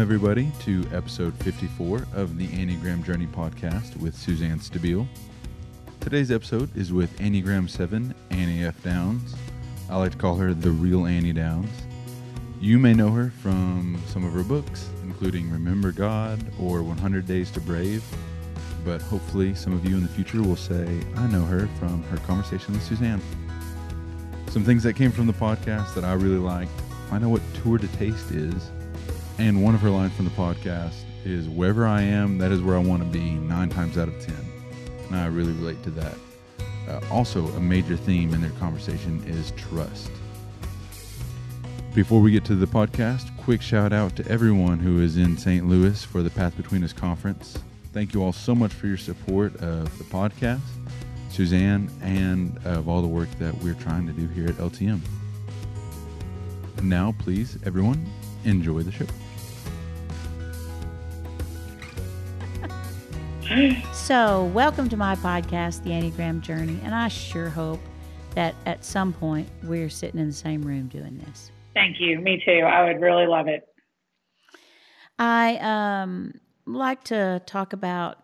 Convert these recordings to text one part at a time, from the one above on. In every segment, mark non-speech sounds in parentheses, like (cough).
everybody, to episode 54 of the Enneagram Journey podcast with Suzanne Stabile. Today's episode is with Enneagram 7 Annie F. Downs. I like to call her the real Annie Downs. You may know her from some of her books, including Remember God or 100 Days to Brave, but hopefully some of you in the future will say, I know her from her conversation with Suzanne. Some things that came from the podcast that I really liked. I know what tour de taste is. And one of her lines from the podcast is, Wherever I am, that is where I want to be nine times out of ten. And I really relate to that. Uh, also, a major theme in their conversation is trust. Before we get to the podcast, quick shout out to everyone who is in St. Louis for the Path Between Us conference. Thank you all so much for your support of the podcast, Suzanne, and of all the work that we're trying to do here at LTM. Now, please, everyone, enjoy the show. So, welcome to my podcast, The Enneagram Journey, and I sure hope that at some point we're sitting in the same room doing this. Thank you. Me too. I would really love it. I um, like to talk about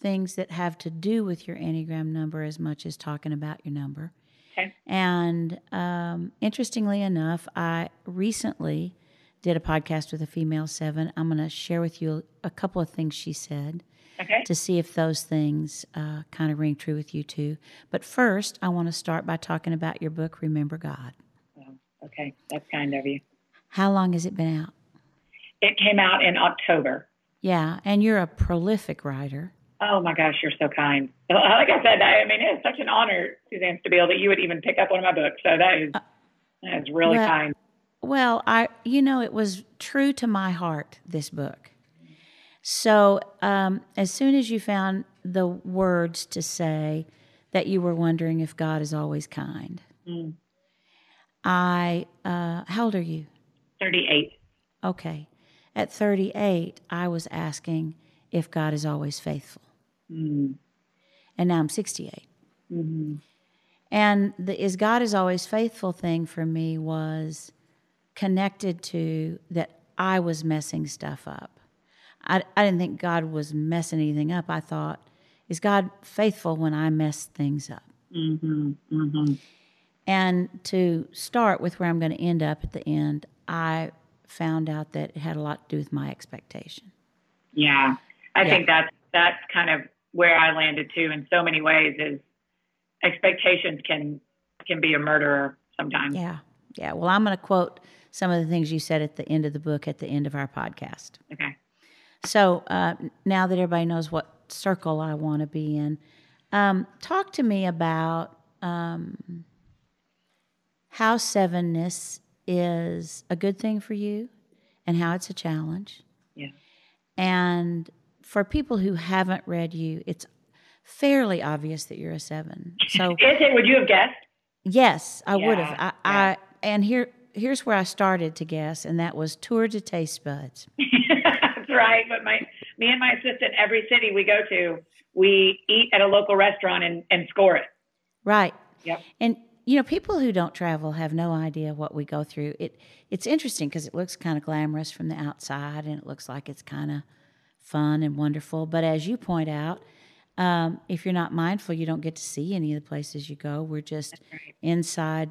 things that have to do with your Enneagram number as much as talking about your number. Okay. And um, interestingly enough, I recently did a podcast with a female seven. I'm going to share with you a couple of things she said Okay. to see if those things uh, kind of ring true with you too. But first, I want to start by talking about your book, Remember God. Oh, okay. That's kind of you. How long has it been out? It came out in October. Yeah, and you're a prolific writer. Oh my gosh, you're so kind. (laughs) Like I said, I mean, it's such an honor, Suzanne Stabile, that you would even pick up one of my books. So that is that is really well- kind. Well, I you know it was true to my heart this book. So um, as soon as you found the words to say that you were wondering if God is always kind, Mm. I uh, how old are you? Thirty-eight. Okay, at thirty eight, I was asking if God is always faithful, Mm. and now I'm sixty eight. hmm And the is God is always faithful thing for me was connected to that I was messing stuff up. I, I didn't think God was messing anything up. I thought, is God faithful when I mess things up? hmm hmm And to start with where I'm going to end up at the end, I found out that it had a lot to do with my expectation. Yeah, I Yeah. think that's that's kind of where I landed too. In so many ways, is expectations can can be a murderer sometimes. Yeah. Yeah. Well, I'm going to quote some of the things you said at the end of the book at the end of our podcast. Okay. So uh, now that everybody knows what circle I want to be in, um, talk to me about um, how sevenness is a good thing for you and how it's a challenge. Yeah. And for people who haven't read you, it's fairly obvious that you're a seven. So (laughs) it? Would you have guessed? yes, I would have. I, yeah. I and here here's where I started to guess, and that was tour de taste buds. (laughs) Right. But my me and my assistant, every city we go to, we eat at a local restaurant and, and score it. Right. Yep. And you know, people who don't travel have no idea what we go through. It it's interesting because it looks kind of glamorous from the outside, and it looks like it's kind of fun and wonderful. But as you point out, um, if you're not mindful, you don't get to see any of the places you go. We're just right. inside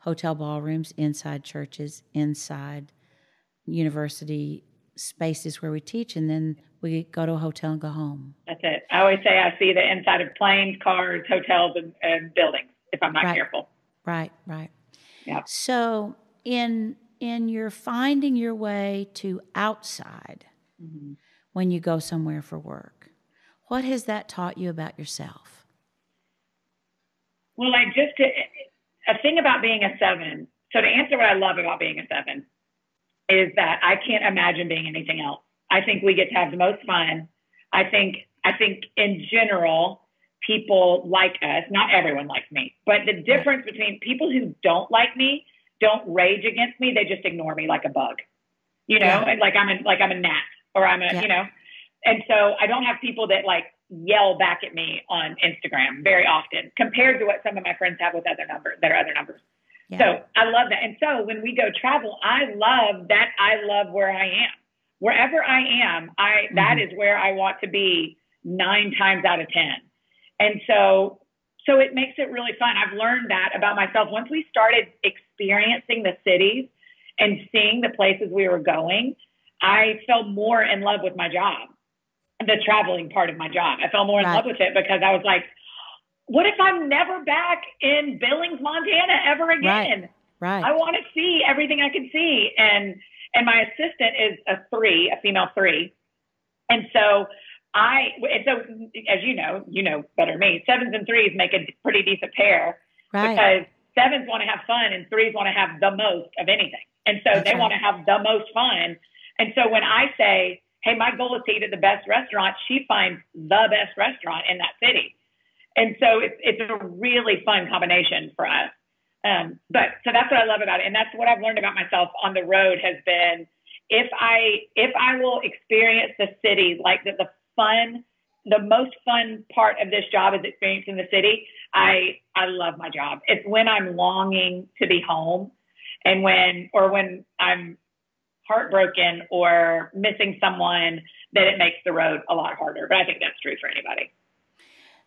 hotel ballrooms, inside churches, inside university spaces where we teach, and then we go to a hotel and go home. That's it. I always say I see the inside of planes, cars, hotels, and, and buildings if I'm not Right. careful. Right, right. Yep. So in in your finding your way to outside Mhm. when you go somewhere for work, what has that taught you about yourself? Well, like just a thing about being a seven. So to answer what I love about being a seven is that I can't imagine being anything else. I think we get to have the most fun. I think I think in general people like us. Not everyone likes me, but the difference between people who don't like me don't rage against me. They just ignore me like a bug. You know, Yeah. and like I'm a like I'm a gnat or I'm a Yeah. you know. And so I don't have people that like yell back at me on Instagram very often compared to what some of my friends have with other numbers, their other numbers. Yeah. So I love that. And so when we go travel, I love that I love where I am. wherever I am, I that Mhm. is where I want to be nine times out of ten. And so so it makes it really fun. I've learned that about myself. Once we started experiencing the cities and seeing the places we were going, I fell more in love with my job, the traveling part of my job. I fell more in love with it because I was like, what if I'm never back in Billings, Montana ever again? Right. right. I want to see everything I can see. And and my assistant is a three, a female three. And so I and so as you know, you know better than me, sevens and threes make a pretty decent pair right. because sevens want to have fun and threes want to have the most of anything. And so That's they right. want to have the most fun. And so when I say, hey, my goal is to eat at the best restaurant, she finds the best restaurant in that city. And so it's, it's a really fun combination for us. Um, but so that's what I love about it. And that's what I've learned about myself on the road has been if I, if I will experience the city, like the, the fun, the most fun part of this job is experiencing the city. I, I love my job. It's when I'm longing to be home and when, or when I'm heartbroken or missing someone that it makes the road a lot harder. But I think that's true for anybody.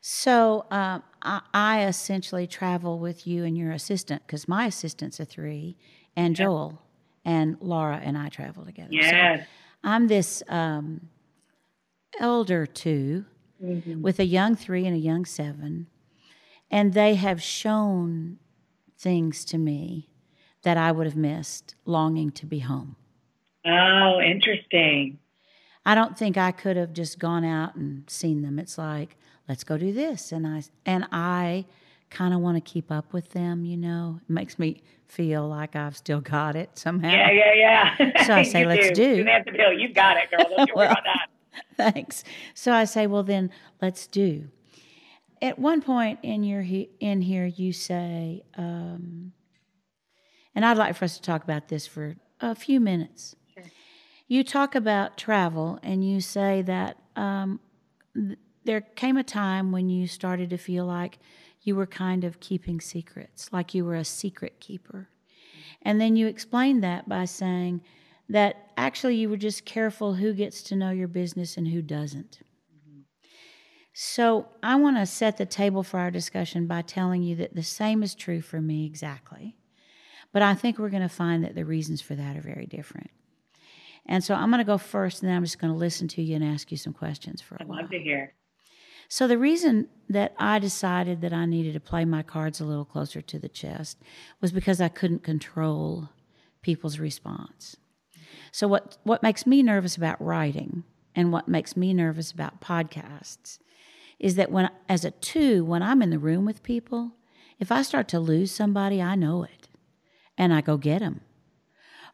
So um, I, I essentially travel with you and your assistant because my assistant's are three, and Yeah. Joel and Laura and I travel together. So Yes. I'm this um, elder two Mhm. with a young three and a young seven, and they have shown things to me that I would have missed longing to be home. Oh, interesting. I don't think I could have just gone out and seen them. It's like, let's go do this, and I and I kind of want to keep up with them. You know, it makes me feel like I've still got it somehow. Yeah, yeah, yeah. So I (laughs) say, let's do. Suzanne Stabile, you've got it, girl. Don't you worry Well, about that. (laughs) Thanks. So I say, well, then let's do. At one point in your he- in here, you say, um, and I'd like for us to talk about this for a few minutes. You talk about travel, and you say that um, th- there came a time when you started to feel like you were kind of keeping secrets, like you were a secret keeper. And then you explained that by saying that actually you were just careful who gets to know your business and who doesn't. So I want to set the table for our discussion by telling you that the same is true for me exactly. But I think we're going to find that the reasons for that are very different. And so I'm going to go first, and then I'm just going to listen to you and ask you some questions for a I'd while. love to hear. So the reason that I decided that I needed to play my cards a little closer to the chest was because I couldn't control people's response. So what what makes me nervous about writing and what makes me nervous about podcasts is that when as a 2 when I'm in the room with people, if I start to lose somebody, I know it. And I go get them.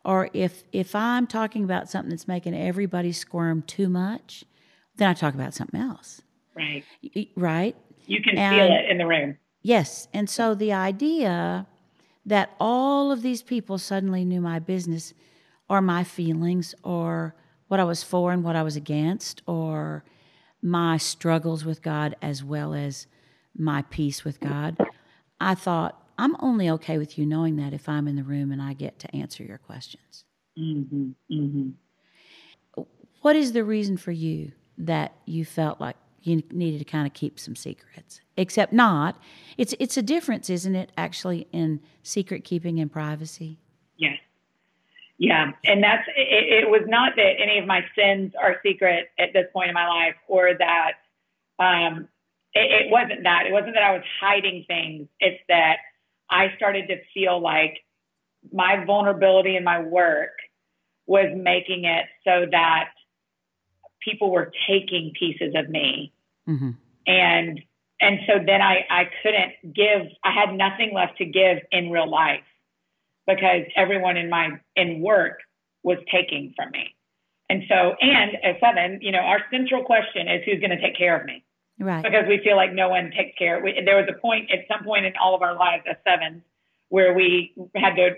Or if if I'm talking about something that's making everybody squirm too much, then I talk about something else. Right. Right? You can And- feel it in the room. Yes. And so the idea that all of these people suddenly knew my business or my feelings or what I was for and what I was against or my struggles with God as well as my peace with God, I thought, I'm only okay with you knowing that if I'm in the room and I get to answer your questions. Mm-hmm. Mm-hmm. What is the reason for you that you felt like you needed to kind of keep some secrets? Except not. It's it's a difference, isn't it, actually, in secret keeping and privacy? Yes. Yeah. And that's, it, it was not that any of my sins are secret at this point in my life or that, um, it, it wasn't that. It wasn't that I was hiding things. It's that I started to feel like my vulnerability in my work was making it so that people were taking pieces of me Mm-hmm. and and so then I I couldn't give I had nothing left to give in real life because everyone in my in work was taking from me. And so and at seven, you know, our central question is who's going to take care of me Right. because we feel like no one takes care. We, there was a point at some point in all of our lives as sevens where we had to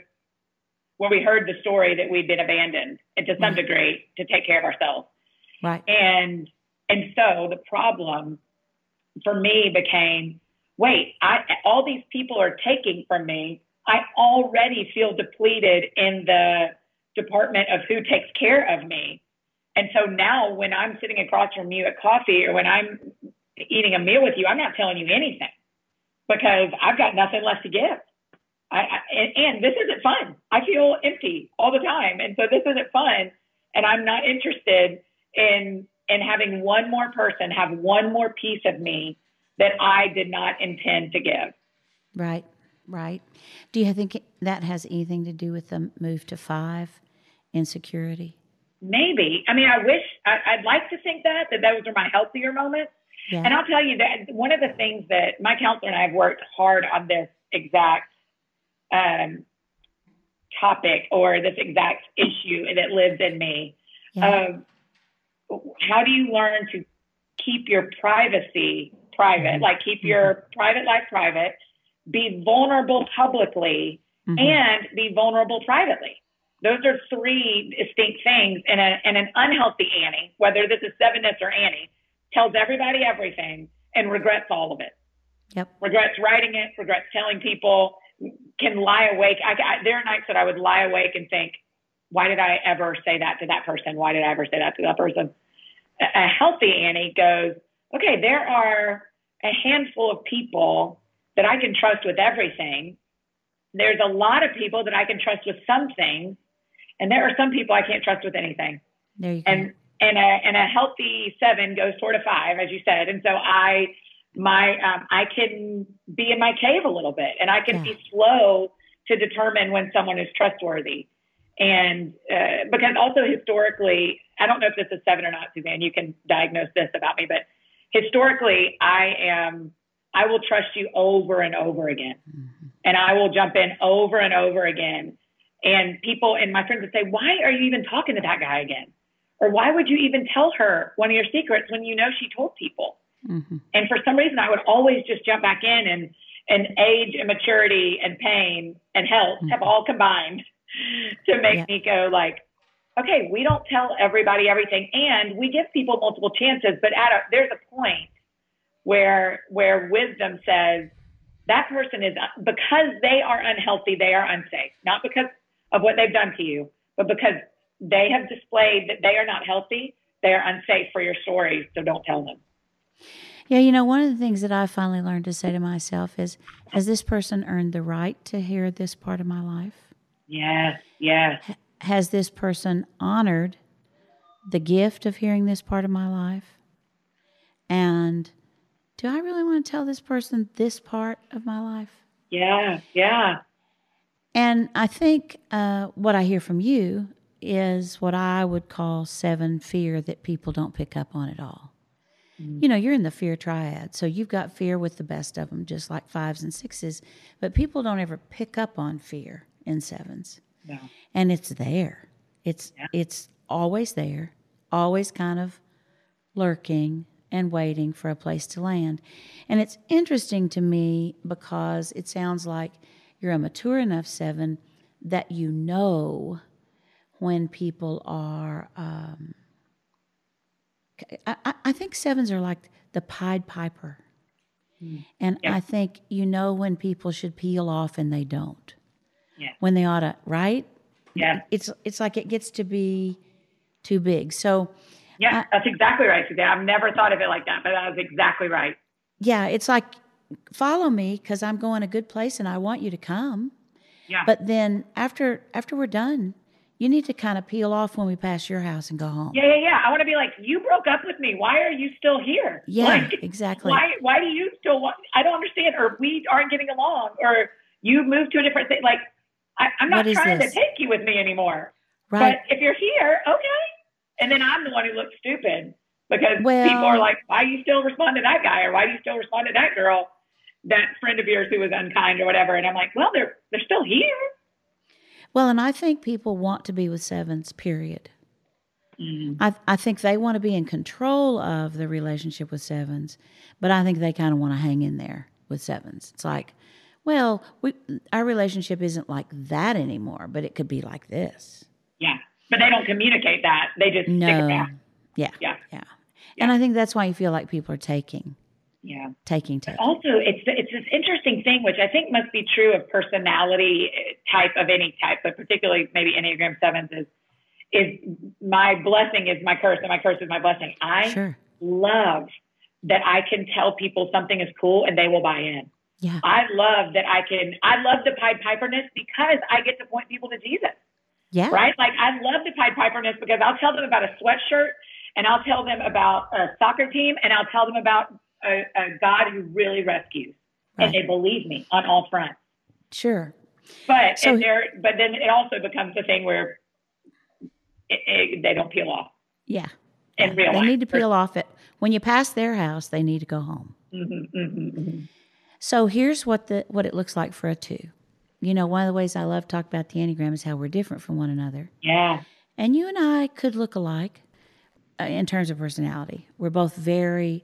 where we heard the story that we'd been abandoned and to some Mhm. degree to take care of ourselves. Right. And and so the problem for me became, wait, I all these people are taking from me. I already feel depleted in the department of who takes care of me. And so now when I'm sitting across from you at coffee or when I'm eating a meal with you, I'm not telling you anything because I've got nothing left to give. I, I and, and this isn't fun. I feel empty all the time. And so this isn't fun. And I'm not interested in in having one more person have one more piece of me that I did not intend to give. Right, right. Do you think that has anything to do with the move to five insecurity? Maybe. I mean, I wish I, would like to think that that those are my healthier moments. Yeah. And I'll tell you that one of the things that my counselor and I have worked hard on this exact um, topic or this exact issue that lives in me. Yeah. Um, how do you learn to keep your privacy private, mm-hmm. like keep your mm-hmm. private life private, be vulnerable publicly, mm-hmm. and be vulnerable privately? Those are three distinct things. And, a, and an unhealthy Annie, whether this is sevenness or Annie, tells everybody everything and regrets all of it. Yep. Regrets writing it, regrets telling people, can lie awake. I, I, there are nights that I would lie awake and think, why did I ever say that to that person? Why did I ever say that to that person? A, a healthy Annie goes, okay, there are a handful of people that I can trust with everything. There's a lot of people that I can trust with some things, and there are some people I can't trust with anything. There you go. And and a and a healthy seven goes toward a five, as you said. And so I my um, I can be in my cave a little bit, and I can yeah. be slow to determine when someone is trustworthy. And uh, because also historically, I don't know if this is seven or not, Suzanne. You can diagnose this about me, but historically, I am. I will trust you over and over again, mm-hmm. and I will jump in over and over again. And people and my friends would say, "Why are you even talking to that guy again?" Or why would you even tell her one of your secrets when you know she told people? Mm-hmm. And for some reason, I would always just jump back in and and age and maturity and pain and health mm-hmm. have all combined (laughs) to make yeah. me go like, okay, we don't tell everybody everything, and we give people multiple chances. But at a, there's a point where where wisdom says that person is because they are unhealthy, they are unsafe, not because of what they've done to you, but because they have displayed that they are not healthy. They are unsafe for your story, so don't tell them. Yeah, you know, one of the things that I finally learned to say to myself is Has this person earned the right to hear this part of my life? Yes, yes. Has this person honored the gift of hearing this part of my life? And do I really want to tell this person this part of my life? Yeah, yeah. And I think uh, what I hear from you is what I would call seven fear that people don't pick up on at all. Mm-hmm. You know, you're in the fear triad, so you've got fear with the best of them, just like fives and sixes, but people don't ever pick up on fear in sevens. No. And it's there. It's yeah. it's always there, always kind of lurking and waiting for a place to land. And it's interesting to me because it sounds like you're a mature enough seven that you know when people are. Um, I, I, think sevens are like the Pied Piper. Mm. And yeah. I think you know when people should peel off and they don't. Yeah. When they ought to, right? Yeah. It's it's like it gets to be too big. So Yeah, I, that's exactly right, Suzanne. I've never thought of it like that, but that was exactly right. Yeah, it's like follow me because I'm going a good place and I want you to come. Yeah. But then after after we're done, you need to kind of peel off when we pass your house and go home. Yeah, yeah, yeah. I want to be like, you broke up with me. Why are you still here? Yeah, like, exactly. Why, why do you still want, I don't understand, or we aren't getting along, or you moved to a different thing. Like, I, am not trying to take you with me anymore. Right. But if you're here, okay. And then I'm the one who looks stupid because well, people are like, why do you still respond to that guy? Or why do you still respond to that girl, that friend of yours who was unkind or whatever? And I'm like, well, they're, they're still here. Well, and I think people want to be with sevens, period. Mm-hmm. I, I think they want to be in control of the relationship with sevens, but I think they kind of want to hang in there with sevens. It's like, well, we, our relationship isn't like that anymore, but it could be like this. Yeah, but they don't communicate that. They just no. Yeah. yeah, yeah, yeah. And I think that's why you feel like people are taking yeah taking taking. Also, it's it's this interesting thing, which I think must be true of personality eh, type of any type, but particularly maybe Enneagram sevens is is my blessing is my curse and my curse is my blessing. I Sure. love that I can tell people something is cool and they will buy in. Yeah. I love that I can, I love the Pied Piperness because I get to point people to Jesus, Yeah. right? Like I love the Pied Piperness because I'll tell them about a sweatshirt and I'll tell them about a soccer team and I'll tell them about a, a God who really rescues. And they believe me on all fronts. Sure. But So- and there, but then it also becomes the thing where it, it, they don't peel off Yeah. in Yeah. real They life. need to peel off it. When you pass their house, they need to go home. hmm hmm hmm So here's what the what it looks like for a two. You know, one of the ways I love to talk about the Enneagram is how we're different from one another. Yeah. And you and I could look alike uh, in terms of personality. We're both very,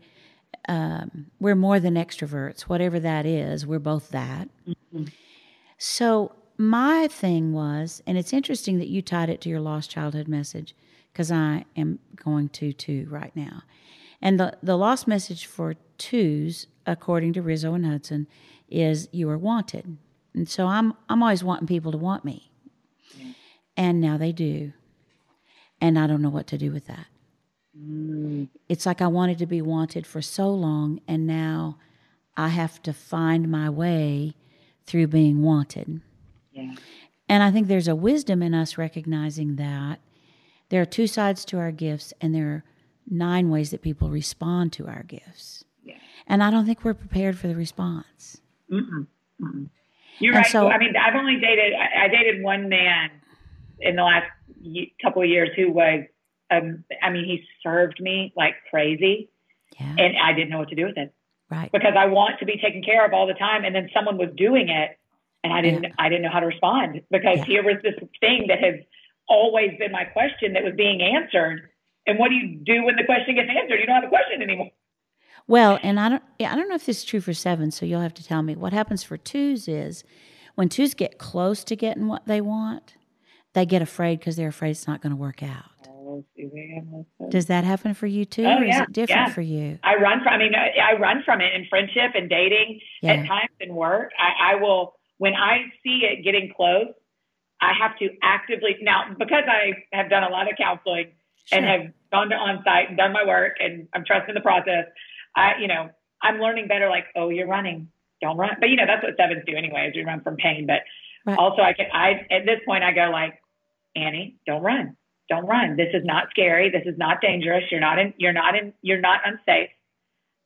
um, we're more than extroverts, whatever that is, we're both that. So my thing was, and it's interesting that you tied it to your lost childhood message because I am going to two right now. And the, the lost message for twos, according to Riso and Hudson, is you are wanted. And so I'm I'm always wanting people to want me. And now they do. And I don't know what to do with that. It's like I wanted to be wanted for so long, and now I have to find my way through being wanted. Yeah. And I think there's a wisdom in us recognizing that there are two sides to our gifts, and there are nine ways that people respond to our gifts. Yeah. And I don't think we're prepared for the response. Mm-mm. Mm-mm. You're And right. so- I mean, I've only dated, I, I dated one man in the last couple of years who was, um, I mean, he served me like crazy Yeah. and I didn't know what to do with it right. because I want to be taken care of all the time. And then someone was doing it and I didn't, Yeah. I didn't know how to respond because Yeah. here was this thing that has always been my question that was being answered. And what do you do when the question gets answered? You don't have a question anymore. Well, and I don't yeah, I don't know if this is true for sevens, so you'll have to tell me. What happens for twos is when twos get close to getting what they want, they get afraid because they're afraid it's not going to work out. Does that happen for you too, Oh, or is it different yeah. for you? I run from. I mean, I, run from it in friendship and dating. Yeah. At times in work, I, I will. When I see it getting close, I have to actively now because I have done a lot of counseling and have gone to Onsite and done my work, and I'm trusting the process. I, you know, I'm learning better. Like, oh, you're running, don't run. But you know, that's what sevens do anyway, is we run from pain. But Right. also, I can. I at this point, I go like, Annie, don't run, don't run. This is not scary. This is not dangerous. You're not in. You're not in. You're not unsafe.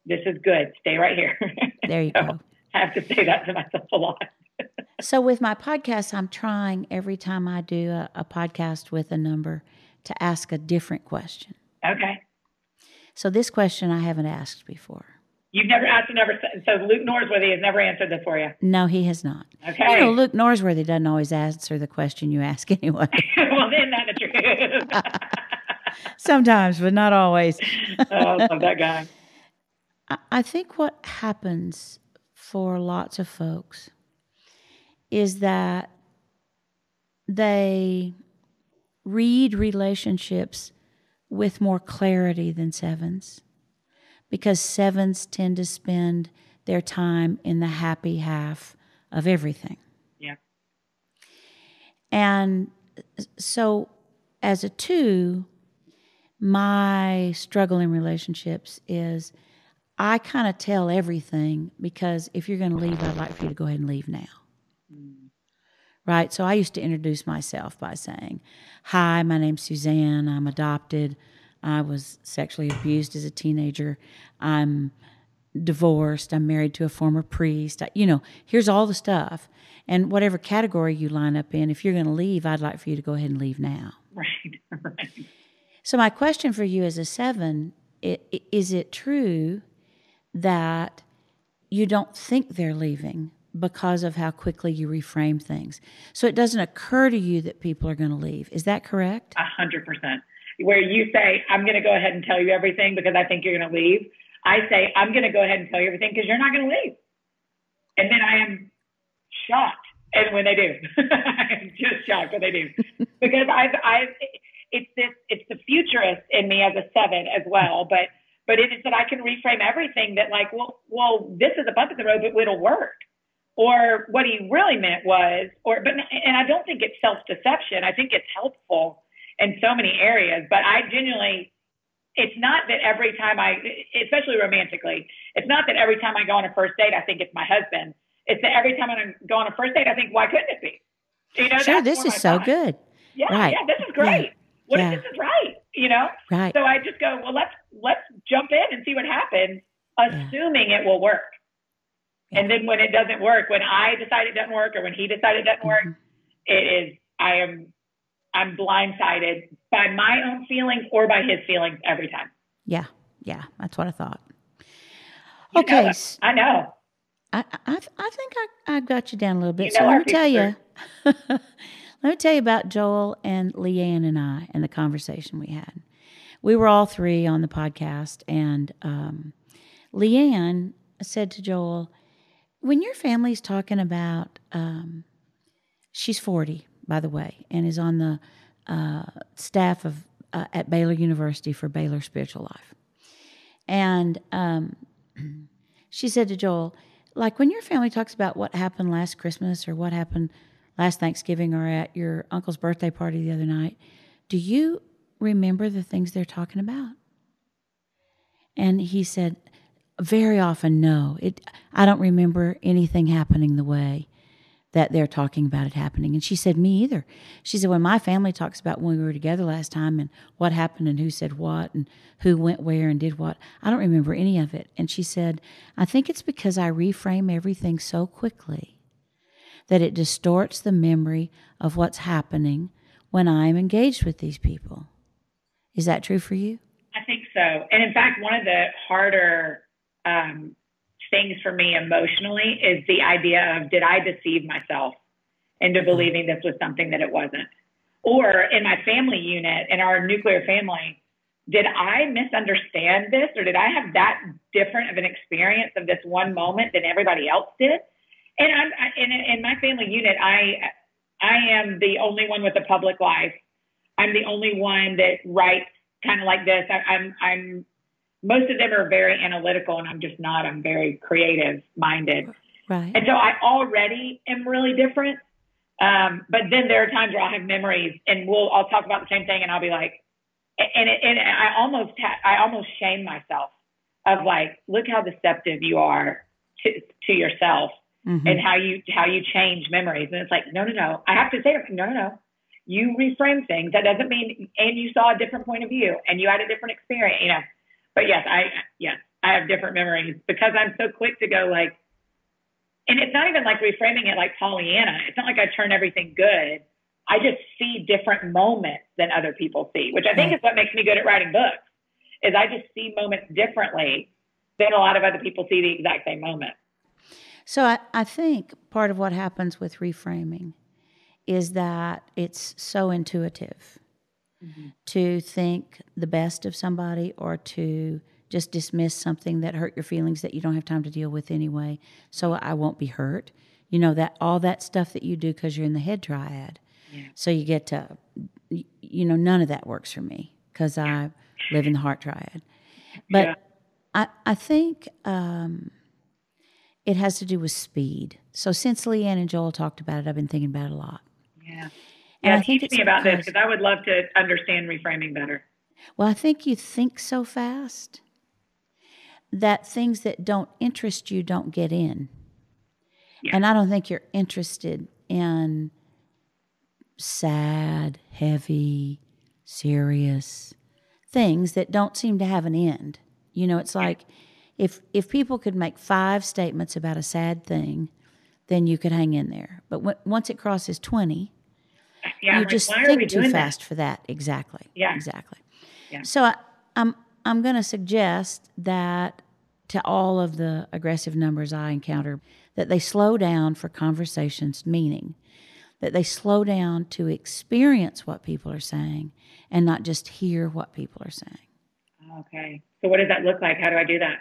This is good. Stay right here. (laughs) There you So, go. I have to say that to myself a lot. (laughs) So with my podcast, I'm trying every time I do a, a podcast with a number to ask a different question. Okay. So this question I haven't asked before. You've never asked, never. So Luke Norsworthy has never answered this for you. No, he has not. Okay. You know, Luke Norsworthy doesn't always answer the question you ask (laughs) anyway. (laughs) well, then that's the truth. (laughs) Sometimes, but not always. oh, I love that guy. I- I think what happens for lots of folks is that they read relationships with more clarity than sevens because sevens tend to spend their time in the happy half of everything. Yeah. And so, as a two, my struggle in relationships is I kind of tell everything because if you're going to leave, I'd like for you to go ahead and leave now. Mm. Right? So, I used to introduce myself by saying, Hi, my name's Suzanne. I'm adopted. I was sexually abused as a teenager. I'm divorced. I'm married to a former priest. I, you know, here's all the stuff. And whatever category you line up in, if you're going to leave, I'd like for you to go ahead and leave now. (laughs) Right. right. So, my question for you as a seven i- i- is it true that you don't think they're leaving because of how quickly you reframe things? So, it doesn't occur to you that people are going to leave. Is that correct? A hundred percent. Where you say, I'm going to go ahead and tell you everything because I think you're going to leave. I say, I'm going to go ahead and tell you everything because you're not going to leave. And then I am shocked. And when they do, (laughs) I'm just shocked when they do. (laughs) because I've, I've, it's this, it's the futurist in me as a seven as well. But, but it is that I can reframe everything that like, well, well, this is a bump in the road, but it'll work. Or what he really meant was, or, but, and I don't think it's self deception. I think it's helpful in so many areas. But I genuinely, it's not that every time I, especially romantically, it's not that every time I go on a first date, I think it's my husband. It's that every time I go on a first date, I think, why couldn't it be? You know, sure, this is so good. Yeah, right. yeah, this is great. Yeah. What yeah. if this is right? You know? Right. So I just go, well, let's let's jump in and see what happens, assuming yeah. it will work. And then when it doesn't work, when I decide it doesn't work, or when he decided it doesn't work, mm-hmm. it is I am I'm blindsided by my own feelings or by his feelings every time. Yeah, yeah, that's what I thought. You okay, know I know. I, I, I think I, I got you down a little bit. You so let me tell you, (laughs) let me tell you about Joel and Leanne and I and the conversation we had. We were all three on the podcast, and um, Leanne said to Joel, "When your family's talking about, um, she's forty, by the way, and is on the uh, staff of uh, at Baylor University for Baylor Spiritual Life, and um, (clears throat) she said to Joel." like when your family talks about what happened last Christmas or what happened last Thanksgiving or at your uncle's birthday party the other night, do you remember the things they're talking about? And he said, very often, no. It, I don't remember anything happening the way that they're talking about it happening. And she said, Me either. She said, When my family talks about when we were together last time and what happened and who said what and who went where and did what, I don't remember any of it. And she said, I think it's because I reframe everything so quickly that it distorts the memory of what's happening when I'm engaged with these people. Is that true for you? I think so. And in fact, one of the harder um, things for me emotionally is the idea of did I deceive myself into believing this was something that it wasn't? Or in my family unit, in our nuclear family, did I misunderstand this or did I have that different of an experience of this one moment than everybody else did? And I'm in, in my family unit, I I am the only one with a public life. I'm the only one that writes kind of like this. I, I'm I'm most of them are very analytical and I'm just not. I'm very creative minded. Right. And so I already am really different. Um, but then there are times where I'll have memories and we'll, I'll talk about the same thing and I'll be like, and, it, and I almost, ha- I almost shame myself of like, look how deceptive you are to, to yourself mm-hmm. and how you, how you change memories. And it's like, no, no, no. I have to say, no, no, no. You reframe things. That doesn't mean, and you saw a different point of view and you had a different experience, you know but yes, I yes, I have different memories because I'm so quick to go like, and it's not even like reframing it like Pollyanna. It's not like I turn everything good. I just see different moments than other people see, which I think is what makes me good at writing books. Is I just see moments differently than a lot of other people see the exact same moment. So I, I think part of what happens with reframing is that it's so intuitive mm-hmm. to think the best of somebody or to just dismiss something that hurt your feelings that you don't have time to deal with anyway. So I won't be hurt. You know that all that stuff that you do because you're in the head triad. Yeah. So you get to, you know, none of that works for me because I live in the heart triad. But yeah. I I think um, it has to do with speed. So since Leanne and Joel talked about it, I've been thinking about it a lot. Yeah. Yeah, and teach me about this because I would love to understand reframing better. Well, I think you think so fast that things that don't interest you don't get in. Yeah. And I don't think you're interested in sad, heavy, serious things that don't seem to have an end. You know, it's like if if people could make five statements about a sad thing, then you could hang in there. But w- once it crosses 20, yeah, you just think too fast that? for that. Exactly. Yeah. Exactly. Yeah. So I, I'm I'm going to suggest that to all of the aggressive numbers I encounter that they slow down for conversations, meaning that they slow down to experience what people are saying and not just hear what people are saying. Okay. So what does that look like? How do I do that?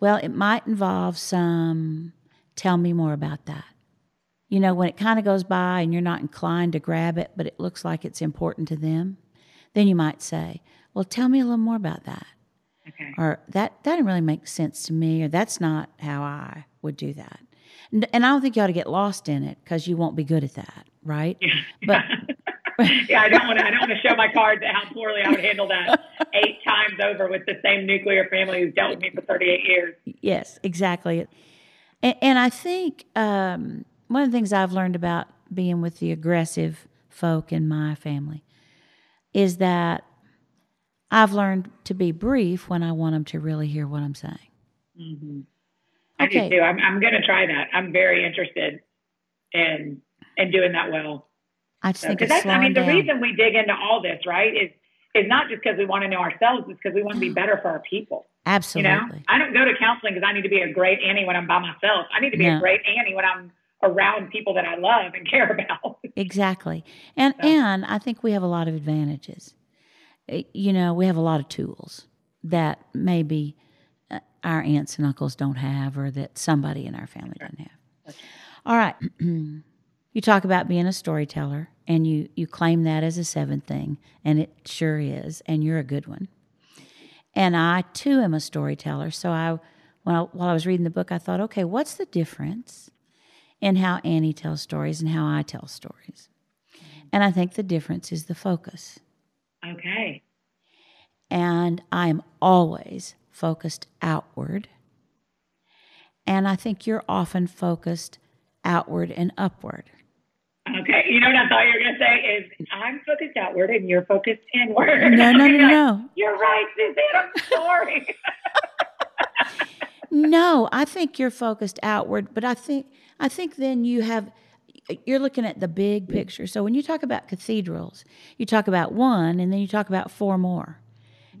Well, it might involve some tell me more about that you know, when it kind of goes by and you're not inclined to grab it, but it looks like it's important to them, then you might say, Well, tell me a little more about that. Okay. Or that, that didn't really make sense to me, or that's not how I would do that. And, and I don't think you ought to get lost in it because you won't be good at that, right? Yeah. But (laughs) yeah, I don't want to. I don't want to show my cards at how poorly I would handle that (laughs) eight times over with the same nuclear family who's dealt with me for 38 years. Yes, exactly. And, and I think um, one of the things I've learned about being with the aggressive folk in my family is that I've learned to be brief when I want them to really hear what I'm saying. Mm-hmm. I okay. do too. I'm, I'm going to try that. I'm very interested in in doing that well. I just so, think it's I mean, down. the reason we dig into all this, right, is is not just because we want to know ourselves, it's because we want to be better for our people. Absolutely. You know, I don't go to counseling because I need to be a great Annie when I'm by myself. I need to be no. a great Annie when I'm around people that I love and care (laughs) about. exactly. And so. and I think we have a lot of advantages. Eh, you know, we have a lot of tools that maybe uh, our aunts and uncles don't have or that somebody in our family doesn't have. Okay. All right. (clears throat) you talk about being a storyteller and you you claim that as a seventh thing and it sure is and you're a good one. And I too am a storyteller, so I when I, while I was reading the book I thought, okay, what's the difference in how Annie tells stories and how I tell stories. And I think the difference is the focus. Okay. And I'm always focused outward. And I think you're often focused outward and upward. Okay. You know what I thought you were going to say is I'm focused outward and you're focused inward. No, no, no, no. (laughs) You're right, Suzanne. I'm sorry. (laughs) no, I think you're focused outward, but I think I think then you have you're looking at the big picture. So when you talk about cathedrals, you talk about one and then you talk about four more.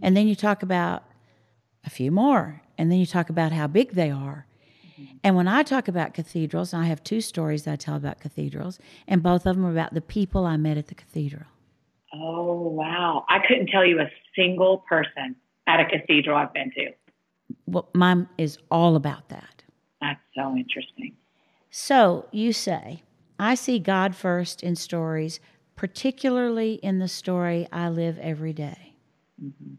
And then you talk about a few more and then you talk about how big they are. Mm-hmm. And when I talk about cathedrals, I have two stories I tell about cathedrals, and both of them are about the people I met at the cathedral. Oh, wow. I couldn't tell you a single person at a cathedral I've been to. Well, mine is all about that. That's so interesting. So you say, I see God first in stories, particularly in the story I live every day. Mm-hmm.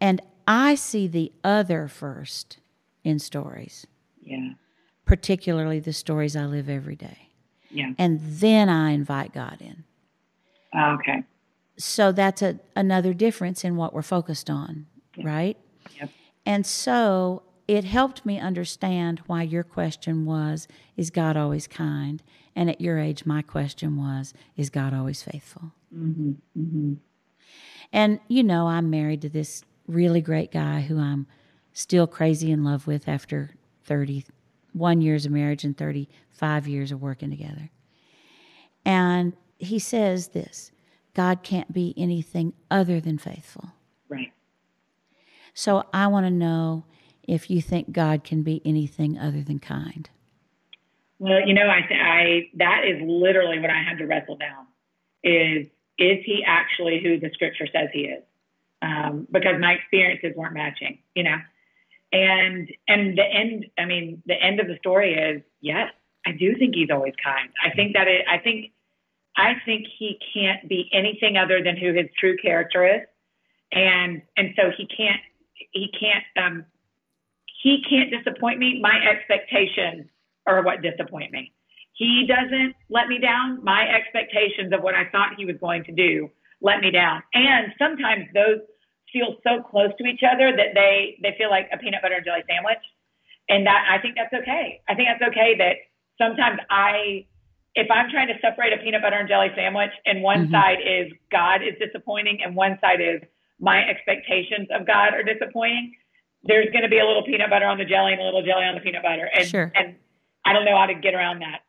And I see the other first in stories. Yeah. Particularly the stories I live every day. Yeah. And then I invite God in. okay. So that's a, another difference in what we're focused on, yeah. right? Yep. And so it helped me understand why your question was, Is God always kind? And at your age, my question was, Is God always faithful? Mm-hmm. Mm-hmm. And, you know, I'm married to this really great guy who I'm still crazy in love with after 31 years of marriage and 35 years of working together. And he says this God can't be anything other than faithful. Right. So I want to know if you think God can be anything other than kind? Well, you know, I, I that is literally what I had to wrestle down. Is is he actually who the scripture says he is? Um, because my experiences weren't matching, you know. And and the end, I mean, the end of the story is yes, I do think he's always kind. I think that it, I think I think he can't be anything other than who his true character is, and and so he can't he can't um, he can't disappoint me. My expectations are what disappoint me. He doesn't let me down. My expectations of what I thought he was going to do let me down. And sometimes those feel so close to each other that they they feel like a peanut butter and jelly sandwich. And that I think that's okay. I think that's okay that sometimes I if I'm trying to separate a peanut butter and jelly sandwich and one mm-hmm. side is God is disappointing and one side is my expectations of God are disappointing, there's going to be a little peanut butter on the jelly and a little jelly on the peanut butter. And, sure. and I don't know how to get around that.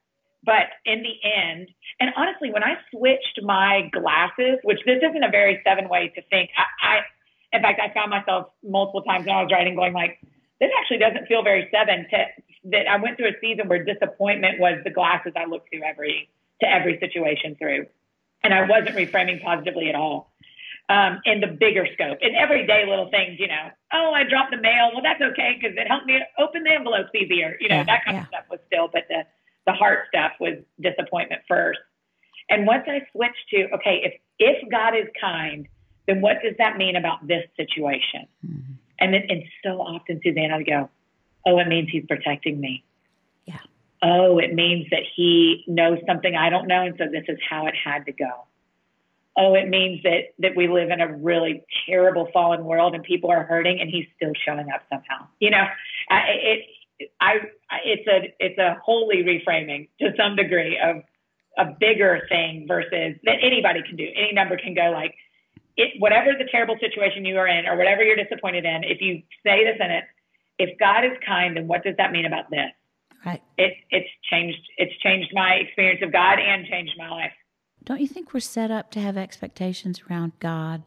But in the end, and honestly, when I switched my glasses, which this isn't a very seven way to think, I, I, in fact, I found myself multiple times when I was writing going like, this actually doesn't feel very seven to, that I went through a season where disappointment was the glasses I looked through every, to every situation through. And I wasn't reframing positively at all um, in the bigger scope, in everyday little things, you know, oh, I dropped the mail. Well, that's okay because it helped me open the envelopes easier. You know, yeah, that kind yeah. of stuff was still, but the, the heart stuff was disappointment first. And once I switched to, okay, if, if God is kind, then what does that mean about this situation? Mm-hmm. And then, and so often, Suzanne, I go, oh, it means he's protecting me. Yeah. oh, it means that he knows something I don't know, and so this is how it had to go. Oh, it means that that we live in a really terrible fallen world and people are hurting, and he's still showing up somehow. You know, I, it, I, it's a it's a holy reframing to some degree of a bigger thing versus that anybody can do. Any number can go like, it, whatever the terrible situation you are in or whatever you're disappointed in. If you say this in it, if God is kind, then what does that mean about this? Right. It, it's changed. It's changed my experience of God and changed my life. Don't you think we're set up to have expectations around God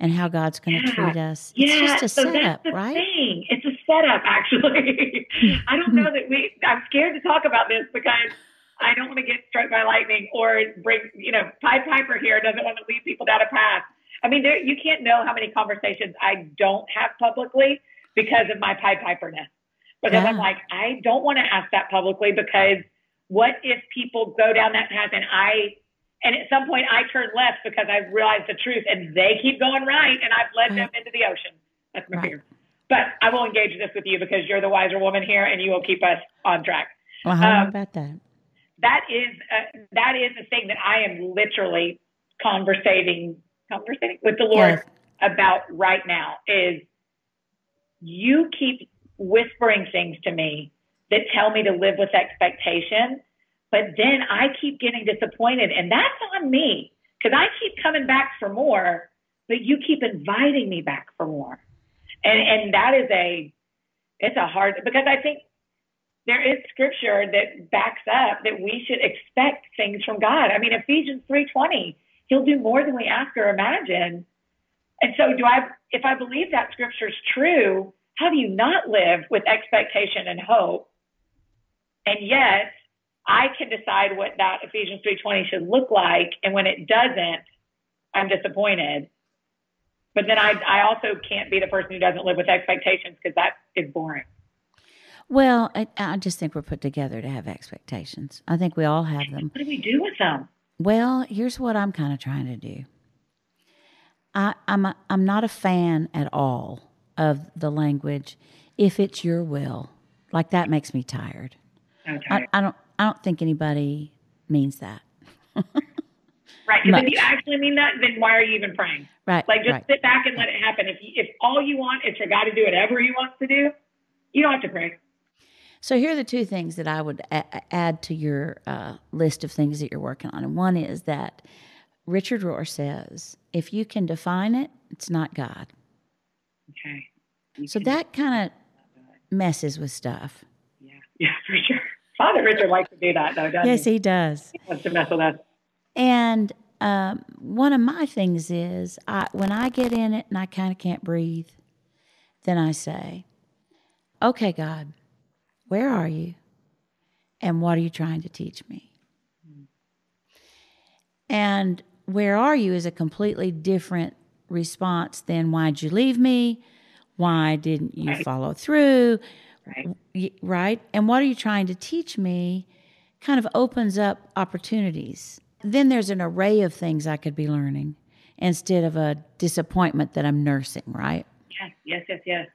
and how God's going to Yeah. treat us? It's yeah, just a so setup, right? thing. It's a setup, actually. (laughs) I don't know that we. I'm scared to talk about this because I don't want to get struck by lightning or bring, you know, Pied Piper here doesn't want to lead people down a path. I mean, there, you can't know how many conversations I don't have publicly because of my Pied Piperness. Because I'm like, I don't want to ask that publicly because what if people go down that path and I, and at some point I turn left because I realize the truth and they keep going right and I've led them into the ocean. That's my Right. fear. But I will engage this with you because you're the wiser woman here and you will keep us on track Well, how Um, about that? that is uh, that is the thing that I am literally conversating conversating with the Lord Yes. about right now is you keep whispering things to me that tell me to live with expectation, but then I keep getting disappointed and that's on me because I keep coming back for more, but you keep inviting me back for more. And and that is a it's a hard because I think there is scripture that backs up that we should expect things from God. I mean, Ephesians 3:20, he'll do more than we ask or imagine. And so do I if I believe that scripture is true, how do you not live with expectation and hope? And yet, I can decide what that Ephesians 3:20 should look like, and when it doesn't, I'm disappointed. But then I, I also can't be the person who doesn't live with expectations because that is boring. Well, I, I just think we're put together to have expectations. I think we all have them. What do we do with them? Well, here's what I'm kind of trying to do. I, I'm a, I'm not a fan at all of the language. If it's your will, like that makes me tired. Okay. I, I don't I don't think anybody means that. (laughs) Right. Because if you actually mean that, then why are you even praying? Right. Like, just right. sit back and let it happen. If you, if all you want is for God to do whatever He wants to do, you don't have to pray. So here are the two things that I would a- add to your uh, list of things that you're working on. And one is that Richard Rohr says, if you can define it, it's not God. Okay. You So that kind of messes with stuff. yeah, yeah. Father Richard likes to do that, though, doesn't Yes, he? he does. He wants to mess with us. And um, one of my things is I, when I get in it and I kind of can't breathe, then I say, okay, God, where are you? And what are you trying to teach me? And where are you is a completely different response than why'd you leave me? Why didn't you Right. follow through? Right. Right? And what are you trying to teach me kind of opens up opportunities. Then there's an array of things I could be learning instead of a disappointment that I'm nursing, right? Yes, yes, yes, yes.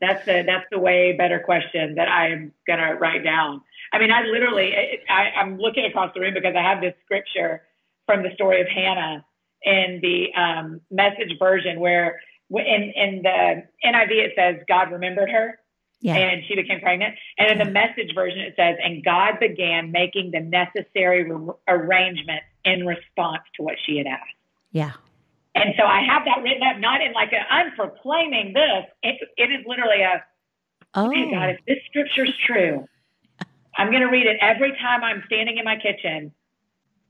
That's the that's the way better question that I'm gonna write down. I mean, I literally I, I'm looking across the room because I have this scripture from the story of Hannah in the um, message version where in in the NIV it says God remembered her Yeah. and she became pregnant. And in the message version, it says, and God began making the necessary re- arrangements in response to what she had asked. yeah. And so I have that written up, not in like a, I'm proclaiming this. It, it is literally a, Oh, okay, God, if this scripture's true, I'm going to read it every time I'm standing in my kitchen.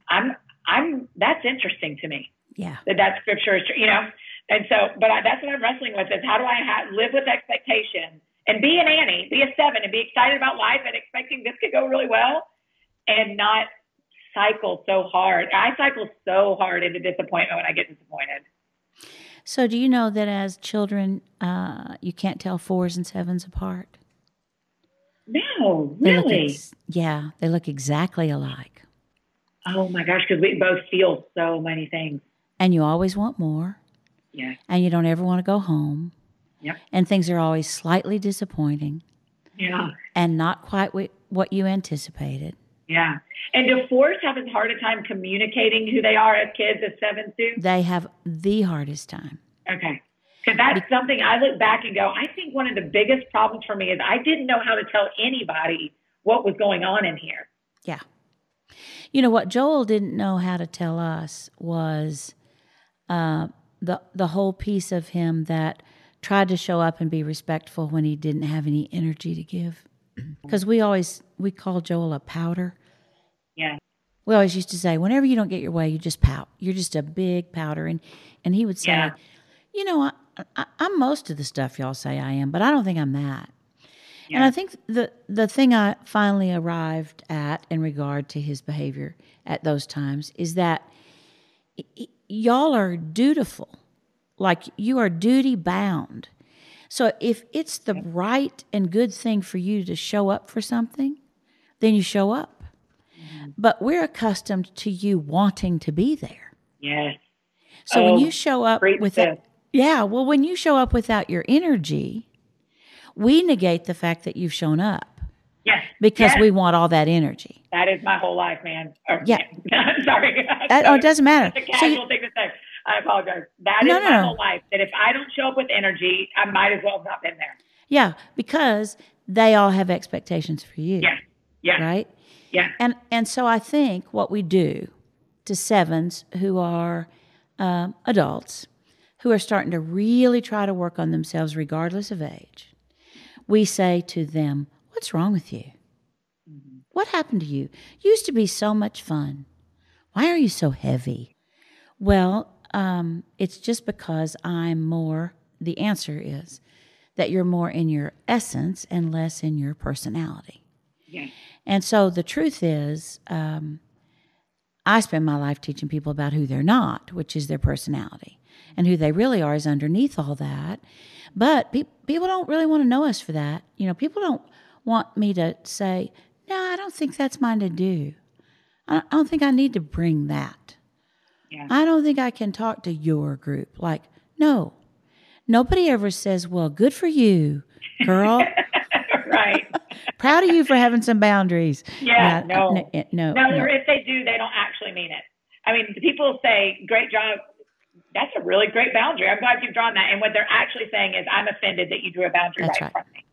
I'm, I'm, that's interesting to me yeah. that that scripture is true, you know? And so, but I, that's what I'm wrestling with is how do I ha- live with expectation and be an Annie, be a seven and be excited about life and expecting this could go really well and not cycle so hard. I cycle so hard into disappointment when I get disappointed. So, do you know that as children, uh, you can't tell fours and sevens apart? No, They really? ex- yeah, they look exactly alike. oh my gosh, because we both feel so many things. And you always want more, Yeah. and you don't ever want to go home. Yep. And things are always slightly disappointing. Yeah. and not quite what you anticipated. Yeah. And do fours have as hard a time communicating who they are as kids as sevens do? They have the hardest time. Okay. Because that's something I look back and go, I think one of the biggest problems for me is I didn't know how to tell anybody what was going on in here. Yeah. You know what Joel didn't know how to tell us was uh, the the whole piece of him that tried to show up and be respectful when he didn't have any energy to give. (clears throat) Because we always we call Joel a powder. Yeah. We always used to say, whenever you don't get your way, you just pout. You're just a big powder, and and he would say, Yeah. you know, I, I, I'm most of the stuff y'all say I am, but I don't think I'm that. And I think the the thing I finally arrived at in regard to his behavior at those times is that y- y'all are dutiful, like you are duty bound. So if it's the right and good thing for you to show up for something, then you show up. But we're accustomed to you wanting to be there. Yes. So Oh, when you show up without, yeah, well, when you show up without your energy, we negate the fact that you've shown up Yes. because Yes. we want all that energy. That is my whole life, man. Or, Yeah. (laughs) Sorry. Uh, oh, it doesn't matter. It's a So you, thing to say. I apologize. That is No, no, my no. whole life. That if I don't show up with energy, I might as well have not been there. yeah, because they all have expectations for you, Yeah. Yeah. right? Yeah. And and so I think what we do to sevens who are um, adults, who are starting to really try to work on themselves regardless of age, we say to them, "What's wrong with you? What happened to you? You used to be so much fun. Why are you so heavy?" Well, um, it's just because I'm more. The answer is that you're more in your essence and less in your personality. Yeah. And so the truth is, um, I spend my life teaching people about who they're not, which is their personality. And who they really are is underneath all that. But pe- people don't really want to know us for that. You know, people don't want me to say, no, I don't think that's mine to do. I I don't think I need to bring that. Yeah. I don't think I can talk to your group. Like, no. Nobody ever says, well, good for you, girl. (laughs) right. (laughs) Proud of you for having some boundaries. Yeah, no. no, no, No, no. or if they do, they don't actually mean it. I mean, people say, great job. That's a really great boundary. I'm glad you've drawn that. And what they're actually saying is, I'm offended that you drew a boundary That's right in front of me.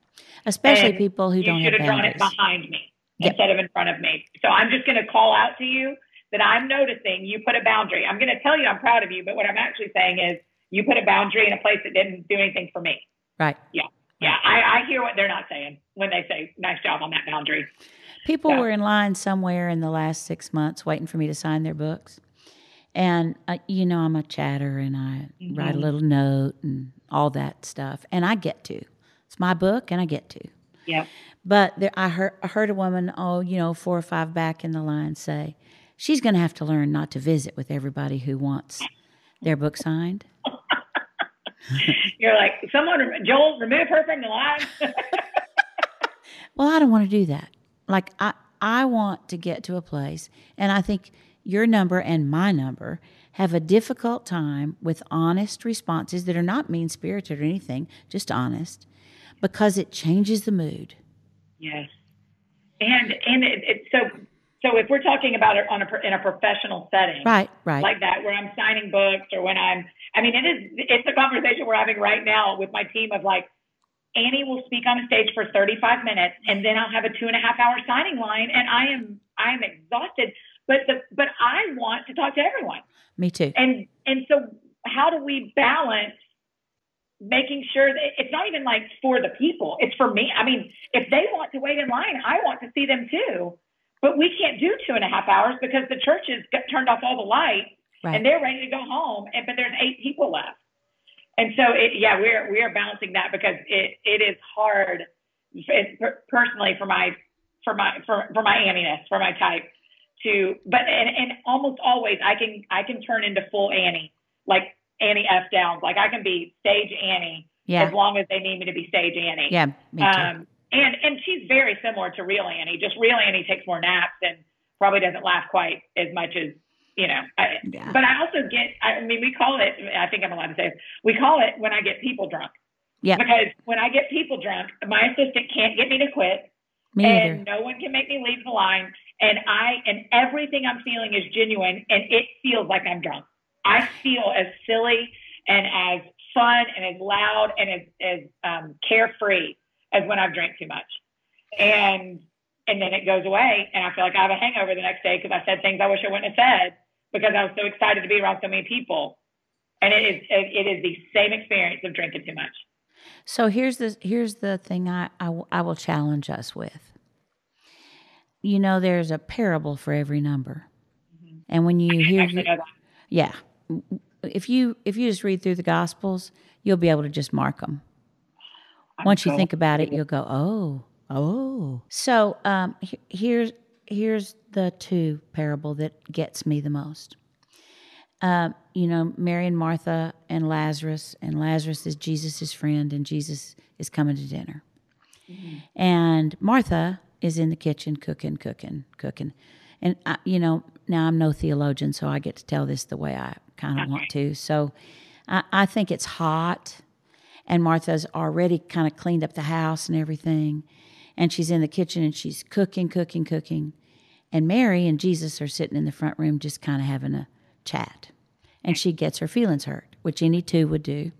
Especially And people who you don't should have have drawn boundaries. it behind me Yep. instead of in front of me. So I'm just going to call out to you that I'm noticing you put a boundary. I'm going to tell you I'm proud of you, but what I'm actually saying is you put a boundary in a place that didn't do anything for me. Right. Yeah. Yeah. I, I hear what they're not saying when they say, nice job on that boundary. People Yeah. were in line somewhere in the last six months waiting for me to sign their books. And, uh, you know, I'm a chatter and I write a little note and all that stuff. And I get to. It's my book and I get to. Yeah. But there, I, heard, I heard a woman, oh, you know, four or five back in the line say, she's going to have to learn not to visit with everybody who wants their book signed. (laughs) You're like, someone, Joel, remove her from the line. (laughs) Well, I don't want to do that. Like I I want to get to a place and I think your number and my number have a difficult time with honest responses that are not mean-spirited or anything, just honest, because it changes the mood. yes. And, and it, it, so, so if we're talking about it on a, in a professional setting, Right, right. like that, where I'm signing books or when I'm, I mean, it is, it's a conversation we're having right now with my team of like, Annie will speak on a stage for 35 minutes and then I'll have a two and a half hour signing line and I am, I am exhausted, but the, but I want to talk to everyone. Me too. And, and so how do we balance making sure that it's not even like for the people, it's for me. I mean, if they want to wait in line, I want to see them too, but we can't do two and a half hours because the church has got turned off all the lights Right. and they're ready to go home and but there's eight people left and so it, yeah we're we are balancing that because it it is hard personally for my for my for, for my anniness for my type to but and, and almost always i can i can turn into full annie like annie f downs like i can be stage annie yeah. as long as they need me to be stage annie Yeah, me too. um, and and she's very similar to real Annie. Just real Annie takes more naps and probably doesn't laugh quite as much as you know. I, Yeah. But I also get. I mean, we call it. I think I'm allowed to say. It, we call it when I get people drunk. Yeah. Because when I get people drunk, my assistant can't get me to quit. Me and either. no one can make me leave the line. And I and everything I'm feeling is genuine and it feels like I'm drunk. I feel as silly and as fun and as loud and as, as um, carefree as when I've drank too much. And and then it goes away and I feel like I have a hangover the next day because I said things I wish I wouldn't have said because I was so excited to be around so many people. And it is it is the same experience of drinking too much. So here's the here's the thing I, I, I will challenge us with. You know, there's a parable for every number, mm-hmm. and when you hear, Actually, know that. yeah, if you if you just read through the Gospels, you'll be able to just mark them. Once you think about it, you'll go, oh, oh. So um, he- here's here's the two parable that gets me the most. Um, you know, Mary and Martha and Lazarus, and Lazarus is Jesus' friend, and Jesus is coming to dinner. And Martha is in the kitchen cooking, cooking, cooking. And, I, you know, now I'm no theologian, so I get to tell this the way I kind of want to. So I, I think it's hot, and Martha's already kind of cleaned up the house and everything. And she's in the kitchen and she's cooking, cooking, cooking. And Mary and Jesus are sitting in the front room just kind of having a chat. And she gets her feelings hurt, which any two would do.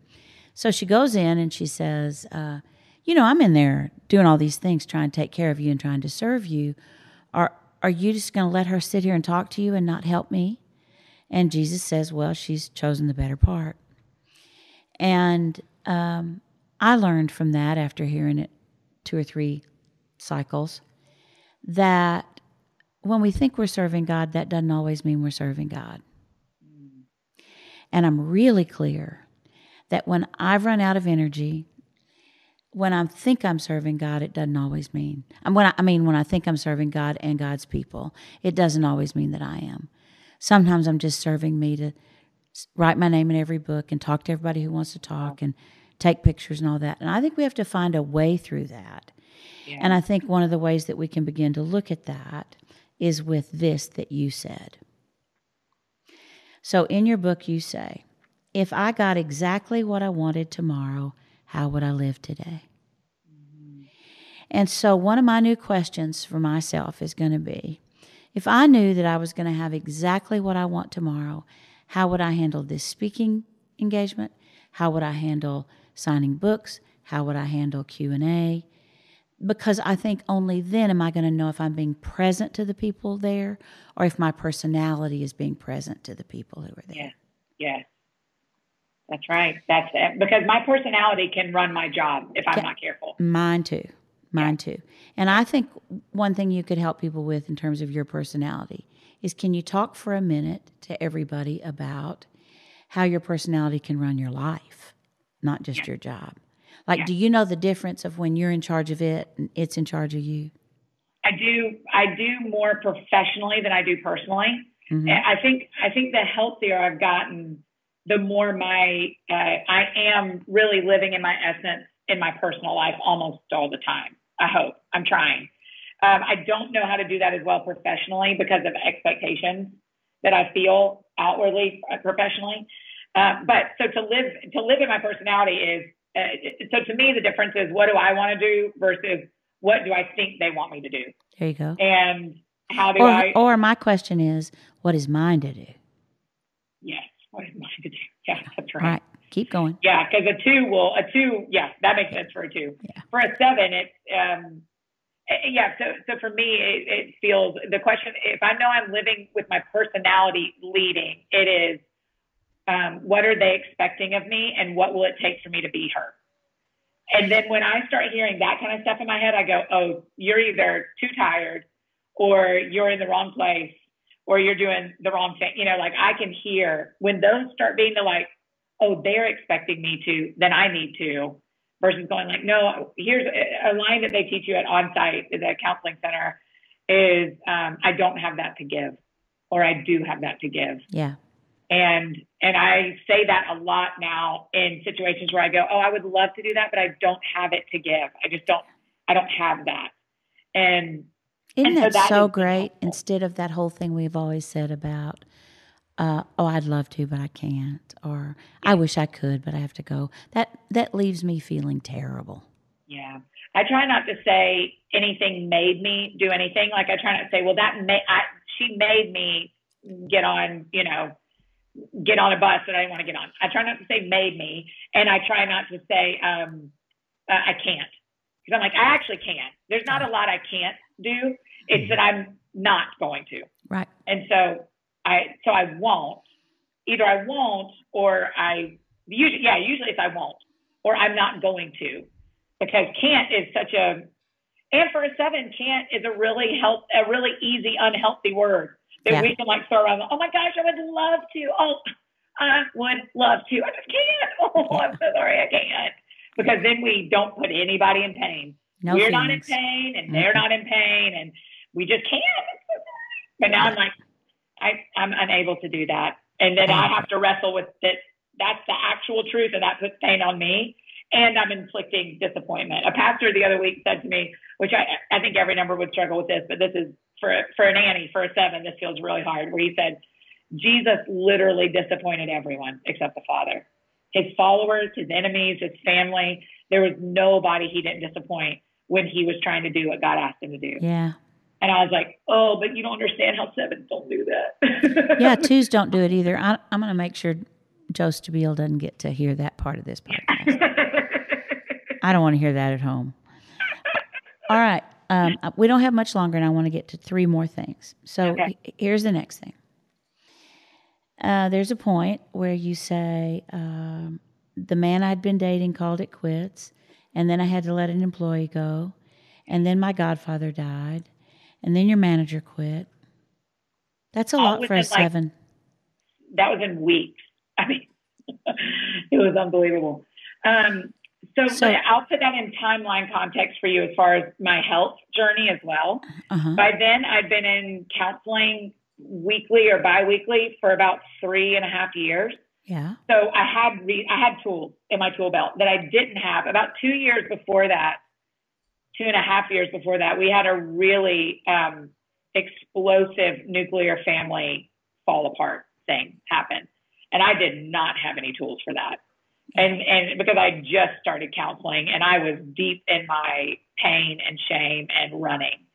So she goes in and she says, uh, You know, I'm in there doing all these things, trying to take care of you and trying to serve you. Are, are you just going to let her sit here and talk to you and not help me? And Jesus says, Well, she's chosen the better part. And um, I learned from that after hearing it two or three cycles that when we think we're serving God, that doesn't always mean we're serving God. And I'm really clear that when I've run out of energy, when I think I'm serving God, it doesn't always mean. And when I, I mean, when I think I'm serving God and God's people, it doesn't always mean that I am. Sometimes I'm just serving me to write my name in every book and talk to everybody who wants to talk and take pictures and all that. And I think we have to find a way through that. And I think one of the ways that we can begin to look at that is with this that you said. So in your book, you say, if I got exactly what I wanted tomorrow, how would I live today? And so, one of my new questions for myself is going to be if I knew that I was going to have exactly what I want tomorrow, how would I handle this speaking engagement? How would I handle signing books? How would I handle Q&A? Because I think only then am I going to know if I'm being present to the people there or if my personality is being present to the people who are there. Yeah. Yes. That's right. That's it. Because my personality can run my job if I'm Yeah. not careful. Mine too. Mine too. And I think one thing you could help people with in terms of your personality is can you talk for a minute to everybody about how your personality can run your life, not just your job? Like, do you know the difference of when you're in charge of it and it's in charge of you? I do I do more professionally than I do personally. Mhm. I think I think the healthier I've gotten, the more my uh, I am really living in my essence in my personal life almost all the time. I hope I'm trying. Um, I don't know how to do that as well professionally because of expectations that I feel outwardly uh, professionally. Uh, but so to live to live in my personality is uh, so to me the difference is what do I want to do versus what do I think they want me to do There you go. and how do Or, I or my question is, what is mine to do? yes what is mine to do (laughs) yeah that's right. All right, keep going. Yeah, because a two will a two. Yeah, that makes sense for a two. Yeah. For a seven, it um, yeah. So so for me, it, it feels the question. If I know I'm living with my personality leading, it is um, what are they expecting of me, and what will it take for me to be her? And then when I start hearing that kind of stuff in my head, I go, oh, you're either too tired, or you're in the wrong place, or you're doing the wrong thing. You know, like I can hear when those start being the like oh, they're expecting me to, then I need to, versus going like, no, here's a, line that they teach you at Onsite, the counseling center, is um, I don't have that to give, or I do have that to give. Yeah. And and I say that a lot now in situations where I go, oh, I would love to do that, but I don't have it to give. I just don't. I don't have that. And Isn't And so that that so great? helpful. Instead of that whole thing we've always said about uh, "Oh, I'd love to, but I can't," or "I wish I could, but I have to go." That that leaves me feeling terrible. Yeah. I try not to say anything made me do anything. Like I try not to say, well, that may, I, she made me get on, you know, get on a bus that I didn't want to get on. I try not to say made me, and I try not to say um, uh, I can't because I'm like I actually can't. There's not a lot I can't do. It's that I'm not going to. Right. And so I so I won't. Either I won't or I usually yeah usually it's I won't or I'm not going to because can't is such a and for a seven can't is a really help a really easy unhealthy word that Yeah. we can like throw around. Oh my gosh, I would love to. Oh, I would love to. I just can't. (laughs) Oh, I'm so sorry, I can't. Because then we don't put anybody in pain. No We're not in pain, and they're Mhm. not in pain, and we just can't. (laughs) But now I'm like, I, I'm unable to do that, and then I have to wrestle with that. That's the actual truth, and that puts pain on me, and I'm inflicting disappointment. A pastor the other week said to me, which I, I think every number would struggle with this, but this is for for an Annie for a seven. This feels really hard. Where he said, Jesus literally disappointed everyone except the Father. His followers, his enemies, his family. There was nobody he didn't disappoint when he was trying to do what God asked him to do. Yeah. And I was like, oh, but you don't understand how sevens don't do that. (laughs) Yeah. Twos don't do it either. I, I'm going to make sure Joe Stabile doesn't get to hear that part of this podcast. (laughs) I don't want to hear that at home. All right. Um, uh, we don't have much longer, and I want to get to three more things. So Okay. here's the next thing. Uh, there's a point where you say, um, the man I'd been dating called it quits, and then I had to let an employee go, and then my godfather died, and then your manager quit. That's a All lot for a like, seven. that was in weeks. (laughs) I mean, it was unbelievable. Um, so, So- I'll put that in timeline context for you as far as my health journey as well. Uh-huh. By then, I'd been in counseling weekly or biweekly for about three and a half years. Yeah. So I had re- I had tools in my tool belt that I didn't have about two years before that, two and a half years before that. We had a really um, explosive nuclear family fall apart thing happen, and I did not have any tools for that. And and because I just started counseling and I was deep in my pain and shame and running.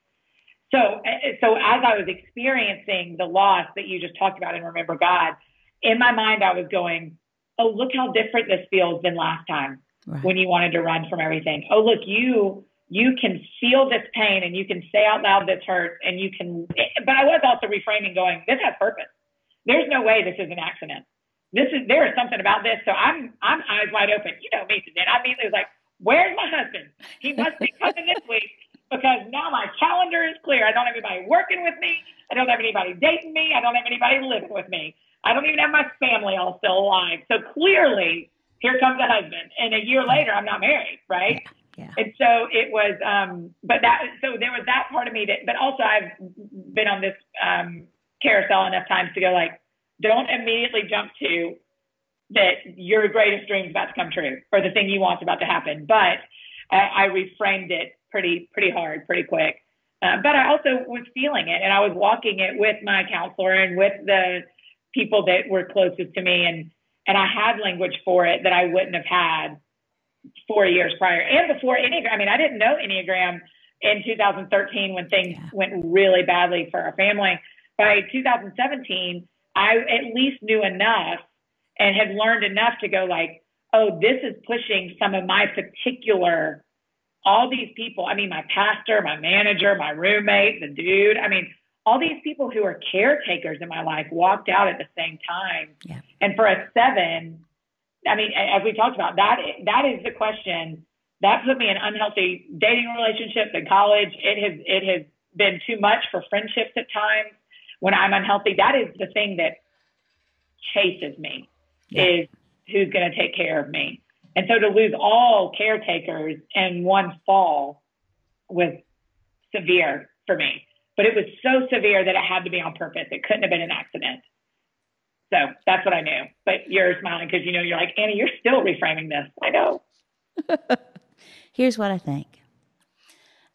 So so as I was experiencing the loss that you just talked about and remember God, in my mind I was going, oh look how different this feels than last time Right. when you wanted to run from everything. Oh, look, you you can feel this pain and you can say out loud this hurt and you can. But I was also reframing, going, this has purpose. There's no way this is an accident. This is there is something about this. So I'm I'm eyes wide open. You know me, Suzanne. I immediately was like, where's my husband? He must be coming this week because now my calendar is clear. I don't have anybody working with me. I don't have anybody dating me. I don't have anybody living with me. I don't even have my family all still alive. So clearly, here comes a husband. And a year later, I'm not married, right? Yeah. And so it was, um, but that, so there was that part of me that, but also I've been on this um, carousel enough times to go like, don't immediately jump to that your greatest dream is about to come true or the thing you want is about to happen. But I, I reframed it pretty, pretty hard, pretty quick. Uh, but I also was feeling it and I was walking it with my counselor and with the people that were closest to me. And, and I had language for it that I wouldn't have had four years prior and before Enneagram. I mean, I didn't know Enneagram in 2013 when things Yeah. went really badly for our family. By 2017, I at least knew enough and had learned enough to go like, oh, this is pushing some of my particular, all these people. I mean, my pastor, my manager, my roommate, the dude. I mean, all these people who are caretakers in my life walked out at the same time. Yeah. And for a seven, I mean, as we talked about, that that is the question. That put me in unhealthy dating relationships in college. It has it has been too much for friendships at times when I'm unhealthy. That is the thing that chases me Yeah. is who's going to take care of me. And so to lose all caretakers in one fall was severe for me. But it was so severe that it had to be on purpose. It couldn't have been an accident. So that's what I knew. But you're smiling because you know you're like Annie. You're still reframing this. I know. (laughs) Here's what I think.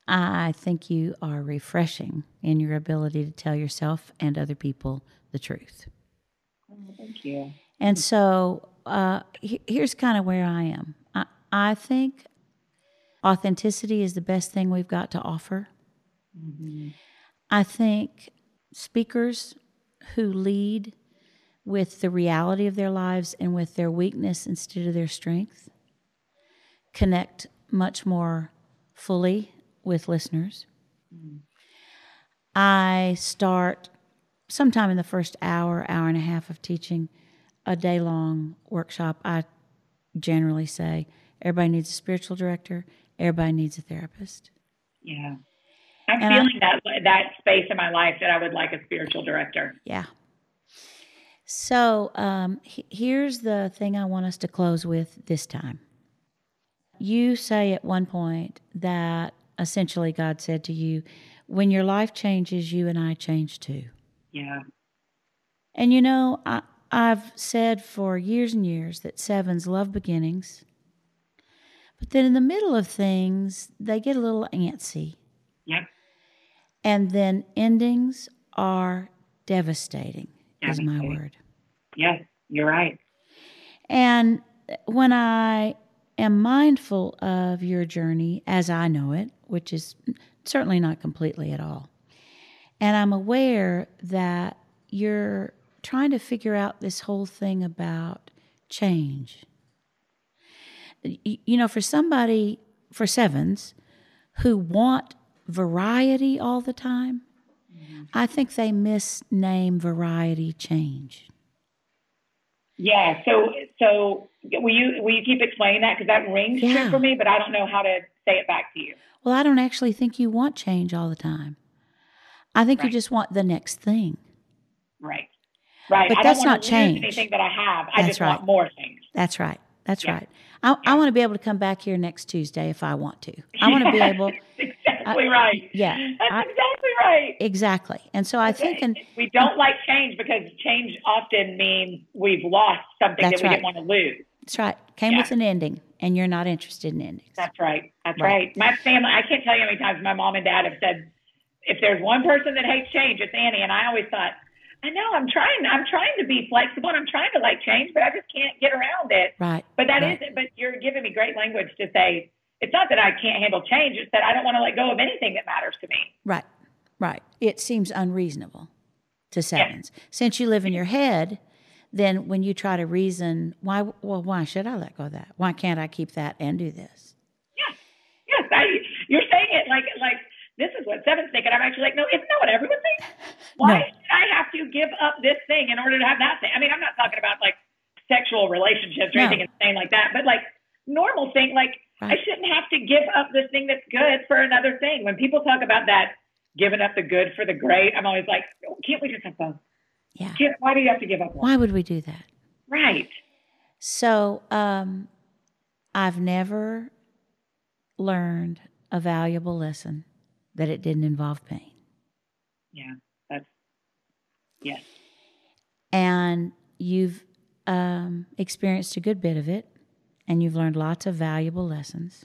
I think you are refreshing in your ability to tell yourself and other people the truth. Oh, thank you. And so uh, he- here's kind of where I am. I, I think authenticity is the best thing we've got to offer. I think speakers who lead with the reality of their lives and with their weakness instead of their strength connect much more fully with listeners. I start sometime in the first hour, hour and a half of teaching a day long workshop. I generally say everybody needs a spiritual director, everybody needs a therapist. Yeah. I'm And I- feeling that that space in my life that I would like a spiritual director. Yeah. So um, he- here's the thing I want us to close with this time. You say at one point that essentially God said to you, when your life changes, you and I change too. Yeah. And you know, I, I've said for years and years that sevens love beginnings, but then in the middle of things, they get a little antsy. Yep. And then endings are devastating, is my word. Yes, you're right. And when I am mindful of your journey as I know it, which is certainly not completely at all, and I'm aware that you're trying to figure out this whole thing about change. You know, for somebody, for sevens who want variety all the time, I think they misname variety change. Yeah. So so will you will you keep explaining that because that rings Yeah. true for me, but I don't know how to say it back to you. Well, I don't actually think you want change all the time. I think you just want the next thing. Right. Right. But I that's not change. anything that I have. I That's just right. want more things. That's right. That's Yeah. right. I, I want to be able to come back here next Tuesday if I want to. I want to be (laughs) able, exactly right. yeah, That's I- exactly right. exactly. And so I think, and we don't like change because change often means we've lost something that we right. didn't want to lose. that's right, came Yeah. with an ending, and you're not interested in endings. That's right. That's Right. right. My family, I can't tell you how many times my mom and dad have said, if there's one person that hates change, it's Annie. And I always thought, I know I'm trying, I'm trying to be flexible and I'm trying to like change, but I just can't get around it. Right. But that Right. not but you're giving me great language to say, it's not that I can't handle change. It's that I don't want to let go of anything that matters to me. Right. Right. It seems unreasonable to sevens. Since you live in your head, then when you try to reason, why, well, why should I let go of that? Why can't I keep that and do this? Yes. Yes. I, you're saying it like, like, this is what seven's thinking. I'm actually like, no, isn't that what everyone thinks? (laughs) Why No. should I have to give up this thing in order to have that thing? I mean, I'm not talking about like sexual relationships or No. anything insane like that, but like normal thing, like I shouldn't have to give up this thing that's good for another thing. When people talk about that, giving up the good for the great, I'm always like, oh, can't we just have both? Yeah. Can't, why do you have to give up one? Why would we do that? Right. So, um, I've never learned a valuable lesson that it didn't involve pain. Yeah. That's, yes. And you've um, experienced a good bit of it, and you've learned lots of valuable lessons.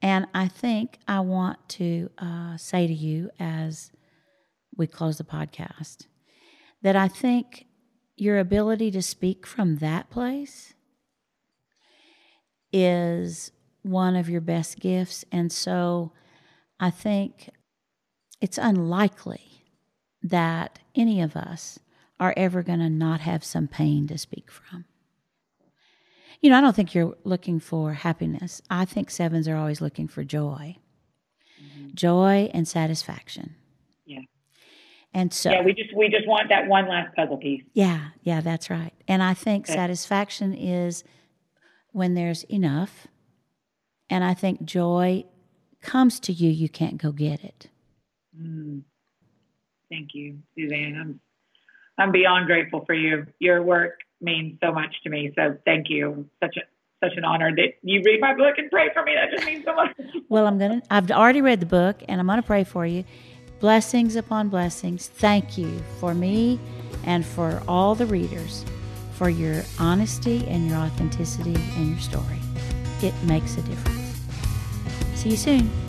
And I think I want to uh, say to you as we close the podcast that I think your ability to speak from that place is one of your best gifts. And so I think it's unlikely that any of us are ever going to not have some pain to speak from. You know, I don't think you're looking for happiness. I think sevens are always looking for joy, joy and satisfaction. Yeah. And so, Yeah. We just, we just want that one last puzzle piece. yeah, yeah, that's right. And I think Okay. satisfaction is when there's enough. And I think joy comes to you, you can't go get it. Mm. Thank you, Suzanne. I'm I'm beyond grateful for you. Your work means so much to me. So thank you. Such a such an honor that you read my book and pray for me. That just means so much. (laughs) Well, I'm to, I've already read the book and I'm to pray for you. Blessings upon blessings. Thank you for me and for all the readers for your honesty and your authenticity and your story. It makes a difference. See you soon.